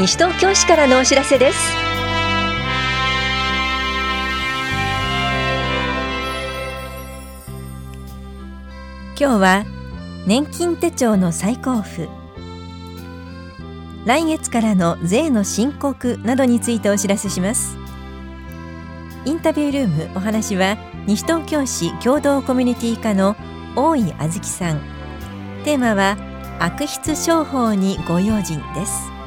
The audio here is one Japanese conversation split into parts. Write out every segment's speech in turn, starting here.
西東京市からのお知らせです。今日は年金手帳の再交付来月からの税の申告などについてお知らせします。インタビュールームお話は西東京市共同コミュニティ課の大井あずきさん。テーマは悪質商法にご用心です。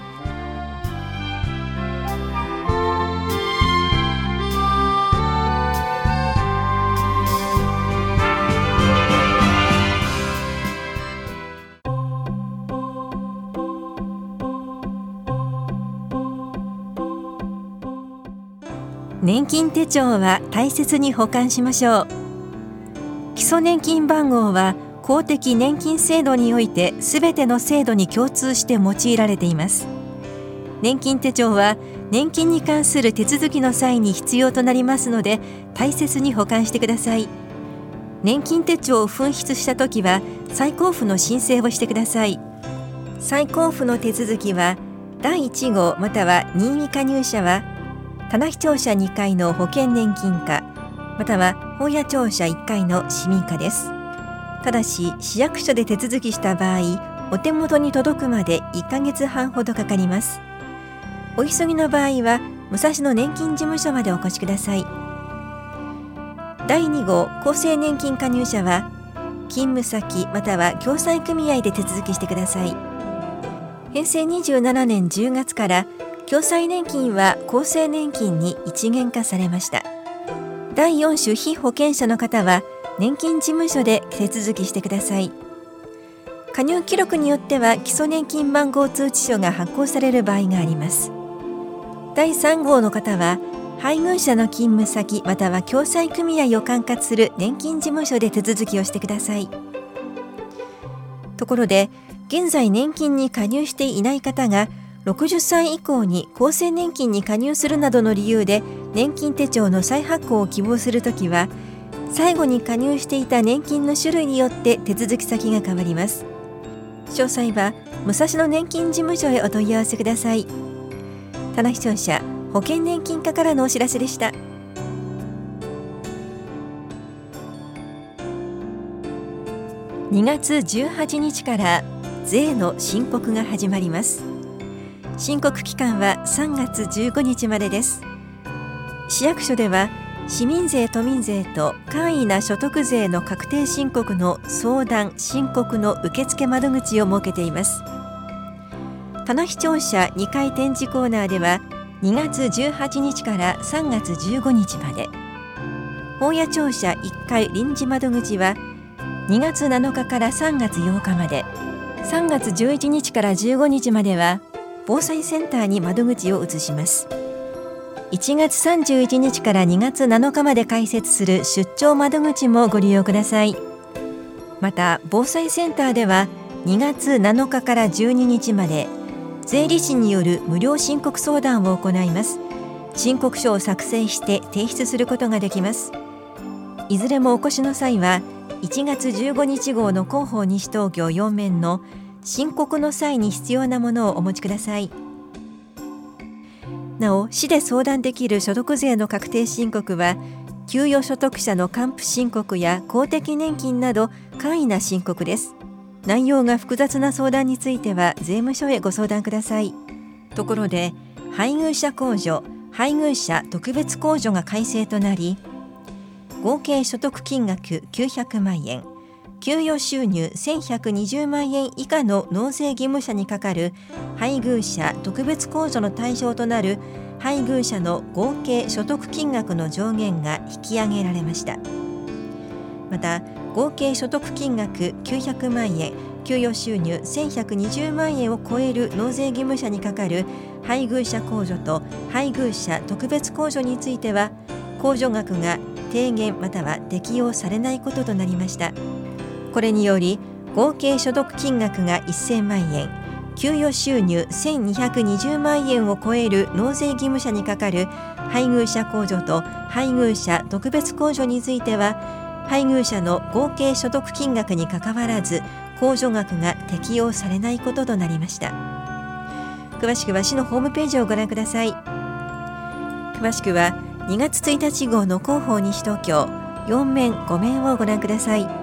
年金手帳は大切に保管しましょう。基礎年金番号は公的年金制度においてすべての制度に共通して用いられています。年金手帳は年金に関する手続きの際に必要となりますので大切に保管してください。年金手帳を紛失した時は再交付の申請をしてください。再交付の手続きは第1号または任意加入者は棚視庁舎2階の保険年金課または本屋庁舎1階の市民課です。ただし市役所で手続きした場合お手元に届くまで1ヶ月半ほどかかります。お急ぎの場合は武蔵野年金事務所までお越しください。第2号厚生年金加入者は勤務先または共済組合で手続きしてください。平成27年10月から共済年金は厚生年金に一元化されました。第4種被保険者の方は年金事務所で手続きしてください。加入記録によっては基礎年金番号通知書が発行される場合があります。第3号の方は配偶者の勤務先または共済組合を管轄する年金事務所で手続きをしてください。ところで現在年金に加入していない方が60歳以降に厚生年金に加入するなどの理由で年金手帳の再発行を希望するときは最後に加入していた年金の種類によって手続き先が変わります。詳細は武蔵野年金事務所へお問い合わせください。棚視聴者保険年金課からのお知らせでした。2月18日から税の申告が始まります。申告期間は3月15日までです。市役所では市民税都民税と簡易な所得税の確定申告の相談申告の受付窓口を設けています。棚視聴者2階展示コーナーでは2月18日から3月15日まで。本屋庁舎1階臨時窓口は2月7日から3月8日まで。3月11日から15日までは防災センターに窓口を移します。1月31日から2月7日まで開設する出張窓口もご利用ください。また防災センターでは2月7日から12日まで税理士による無料申告相談を行います。申告書を作成して提出することができます。いずれもお越しの際は1月15日号の広報西東京4面の申告の際に必要なものをお持ちください。なお市で相談できる所得税の確定申告は給与所得者の還付申告や公的年金など簡易な申告です。内容が複雑な相談については税務署へご相談ください。ところで配偶者控除配偶者特別控除が改正となり合計所得金額900万円。給与収入1120万円以下の納税義務者にかかる配偶者特別控除の対象となる配偶者の合計所得金額の上限が引き上げられましたまた合計所得金額900万円給与収入1120万円を超える納税義務者にかかる配偶者控除と配偶者特別控除については控除額が低減または適用されないこととなりました。これにより合計所得金額が1000万円給与収入1220万円を超える納税義務者にかかる配偶者控除と配偶者特別控除については配偶者の合計所得金額にかかわらず控除額が適用されないこととなりました。詳しくは市のホームページをご覧ください。詳しくは2月1日号の広報西東京4面5面をご覧ください。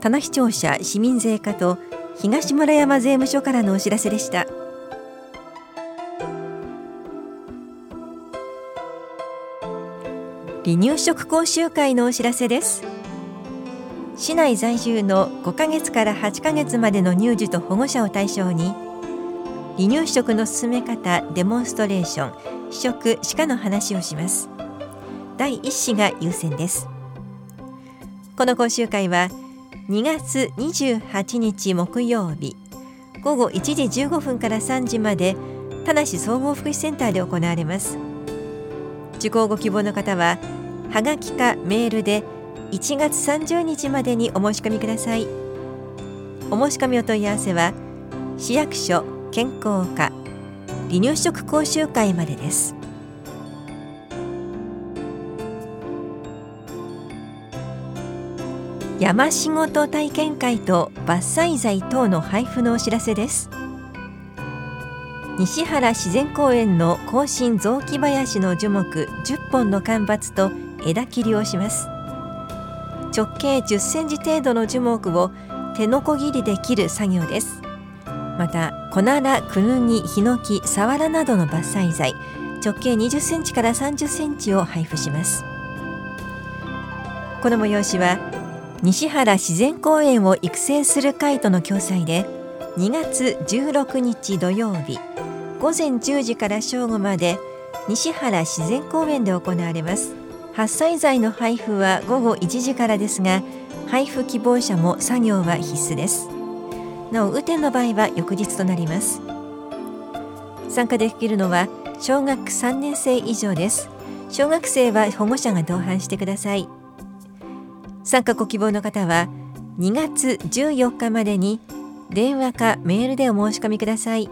棚視聴者市民税課と東村山税務署からのお知らせでした。離乳食講習会のお知らせです。市内在住の5ヶ月から8ヶ月までの乳児と保護者を対象に離乳食の進め方デモンストレーション試食歯科の話をします。第1子が優先です。この講習会は2月28日木曜日。午後1時15分から3時まで田梨総合福祉センターで行われます。受講ご希望の方ははがきかメールで1月30日までにお申し込みください。お申し込みお問い合わせは市役所健康課離乳食講習会までです。山仕事体験会と伐採材等の配布のお知らせです。西原自然公園の甲信雑木林の樹木10本の間伐と枝切りをします。直径10センチ程度の樹木を手のこぎりで切る作業です。またコナラ、クヌギ、ヒノキ、サワラなどの伐採材直径20センチから30センチを配布します。この催しは西原自然公園を育成する会との共催で2月16日土曜日午前10時から正午まで西原自然公園で行われます。発災剤の配布は午後1時からですが配布希望者も作業は必須です。なお雨天の場合は翌日となります。参加できるのは小学3年生以上です。小学生は保護者が同伴してください。参加ご希望の方は2月14日までに電話かメールでお申し込みください。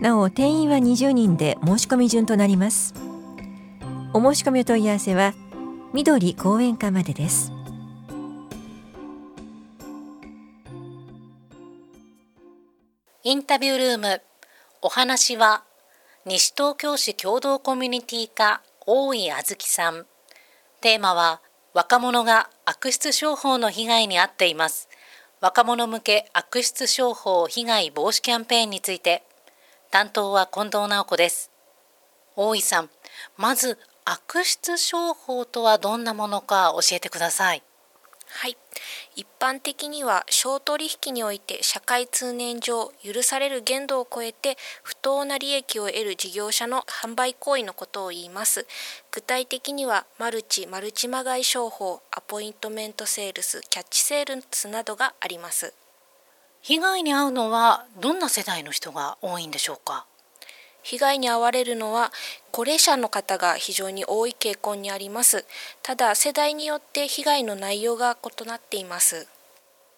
なお定員は20人で申し込み順となります。お申し込みお問い合わせは緑公園課までです。インタビュールームお話は西東京市共同コミュニティ課大井あずきさん。テーマは若者が悪質商法の被害に遭っています。若者向け悪質商法被害防止キャンペーンについて担当は近藤直子です。大井さんまず悪質商法とはどんなものか教えてください。はい。一般的には商取引において社会通念上許される限度を超えて不当な利益を得る事業者の販売行為のことを言います。具体的にはマルチマルチまがい商法アポイントメントセールスキャッチセールスなどがあります。被害に遭うのはどんな世代の人が多いんでしょうか？被害に遭われるのは高齢者の方が非常に多い傾向にあります。ただ世代によって被害の内容が異なっています。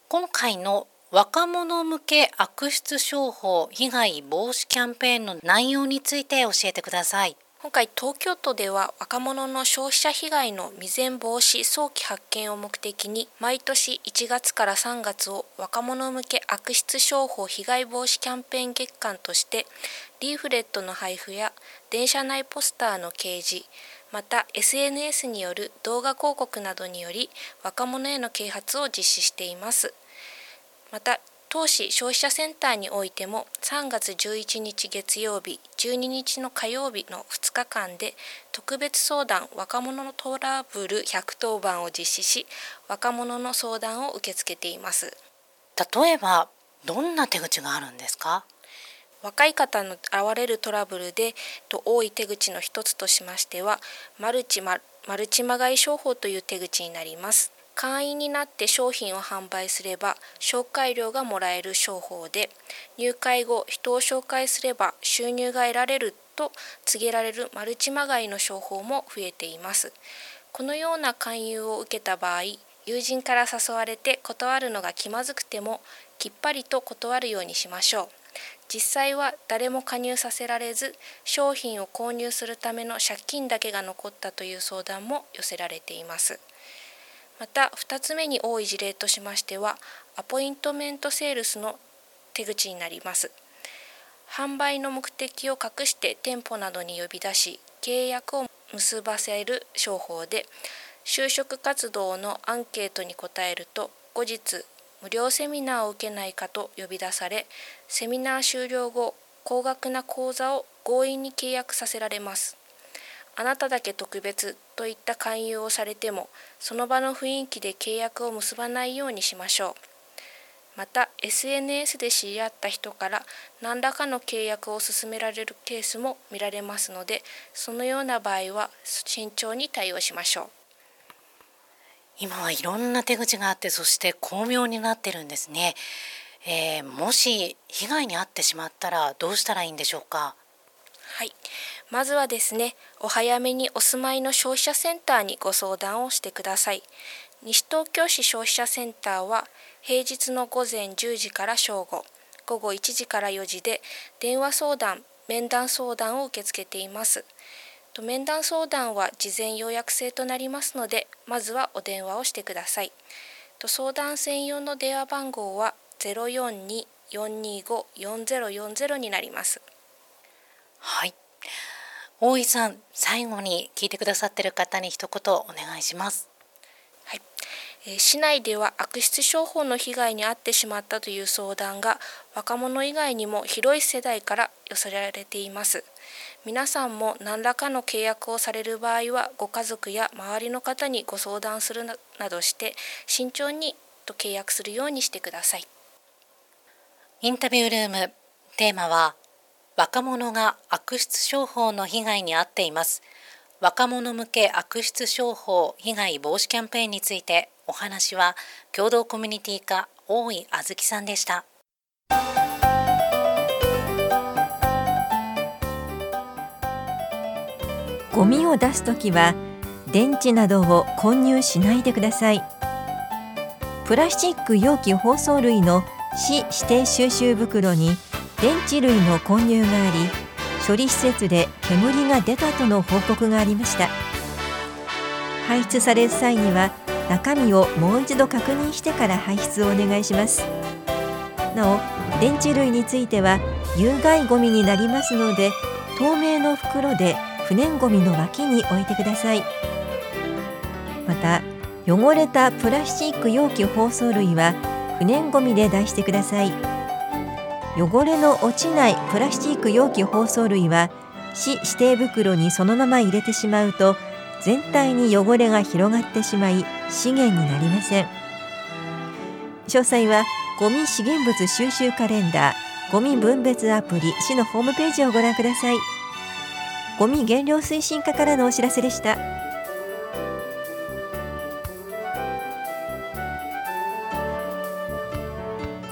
今回の若者向け悪質商法被害防止キャンペーンの内容について教えてください。今回東京都では若者の消費者被害の未然防止早期発見を目的に毎年1月から3月を若者向け悪質商法被害防止キャンペーン月間としてリーフレットの配布や電車内ポスターの掲示また SNS による動画広告などにより若者への啓発を実施しています。また当市消費者センターにおいても3月11日月曜日12日の火曜日の2日間で特別相談若者のトラブル110番を実施し若者の相談を受け付けています。例えばどんな手口があるんですか？若い方の現れるトラブルでと多い手口の一つとしましてはマルチマルチまがい商法という手口になります会員になって商品を販売すれば紹介料がもらえる商法で入会後人を紹介すれば収入が得られると告げられるマルチまがいの商法も増えています。このような勧誘を受けた場合友人から誘われて断るのが気まずくてもきっぱりと断るようにしましょう。実際は誰も加入させられず商品を購入するための借金だけが残ったという相談も寄せられています。また2つ目に多い事例としましてはアポイントメントセールスの手口になります。販売の目的を隠して店舗などに呼び出し契約を結ばせる商法で就職活動のアンケートに答えると後日無料セミナーを受けないかと呼び出されセミナー終了後高額な講座を強引に契約させられます。あなただけ特別といった勧誘をされてもその場の雰囲気で契約を結ばないようにしましょう。また SNS で知り合った人から何らかの契約を勧められるケースも見られますのでそのような場合は慎重に対応しましょう。今はいろんな手口があってそして巧妙になってるんですね、えー、もし被害に遭ってしまったらどうしたらいいんでしょうか？はい。まずはですねお早めにお住まいの消費者センターにご相談をしてください。西東京市消費者センターは平日の午前10時から正午午後1時から4時で電話相談面談相談を受け付けています。面談相談は事前予約制となりますのでまずはお電話をしてください。相談専用の電話番号は042-425-4040になります。はい。大井さん最後に聞いてくださっている方に一言お願いします。はい、えー、市内では悪質商法の被害に遭ってしまったという相談が若者以外にも広い世代から寄せられています。皆さんも何らかの契約をされる場合はご家族や周りの方にご相談するなどして慎重にと契約するようにしてください。インタビュールームテーマは若者が悪質商法の被害に遭っています。若者向け悪質商法被害防止キャンペーンについてお話は共同コミュニティ課大井あずきさんでした。ゴミを出すときは電池などを混入しないでください。プラスチック容器包装類の市指定収集袋に電池類の混入があり処理施設で煙が出たとの報告がありました。排出される際には中身をもう一度確認してから排出をお願いします。なお電池類については有害ゴミになりますので透明の袋で不燃ごみの脇に置いてください。また汚れたプラスチック容器包装類は不燃ごみで出してください。汚れの落ちないプラスチック容器包装類は市指定袋にそのまま入れてしまうと全体に汚れが広がってしまい資源になりません。詳細はゴミ資源物収集カレンダーゴミ分別アプリ市のホームページをご覧ください。ゴミ減量推進課からのお知らせでした。